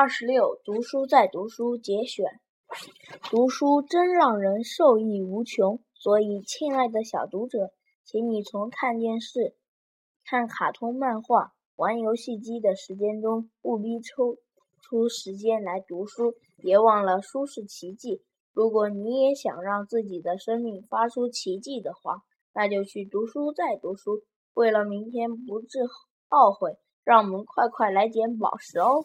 二十六读书再读书节选。读书真让人受益无穷所以亲爱的小读者请你从看电视看卡通漫画玩游戏机的时间中务必抽出时间来读书别忘了书是奇迹。如果你也想让自己的生命发出奇迹的话那就去读书再读书。为了明天不致懊悔让我们快快来捡宝石哦。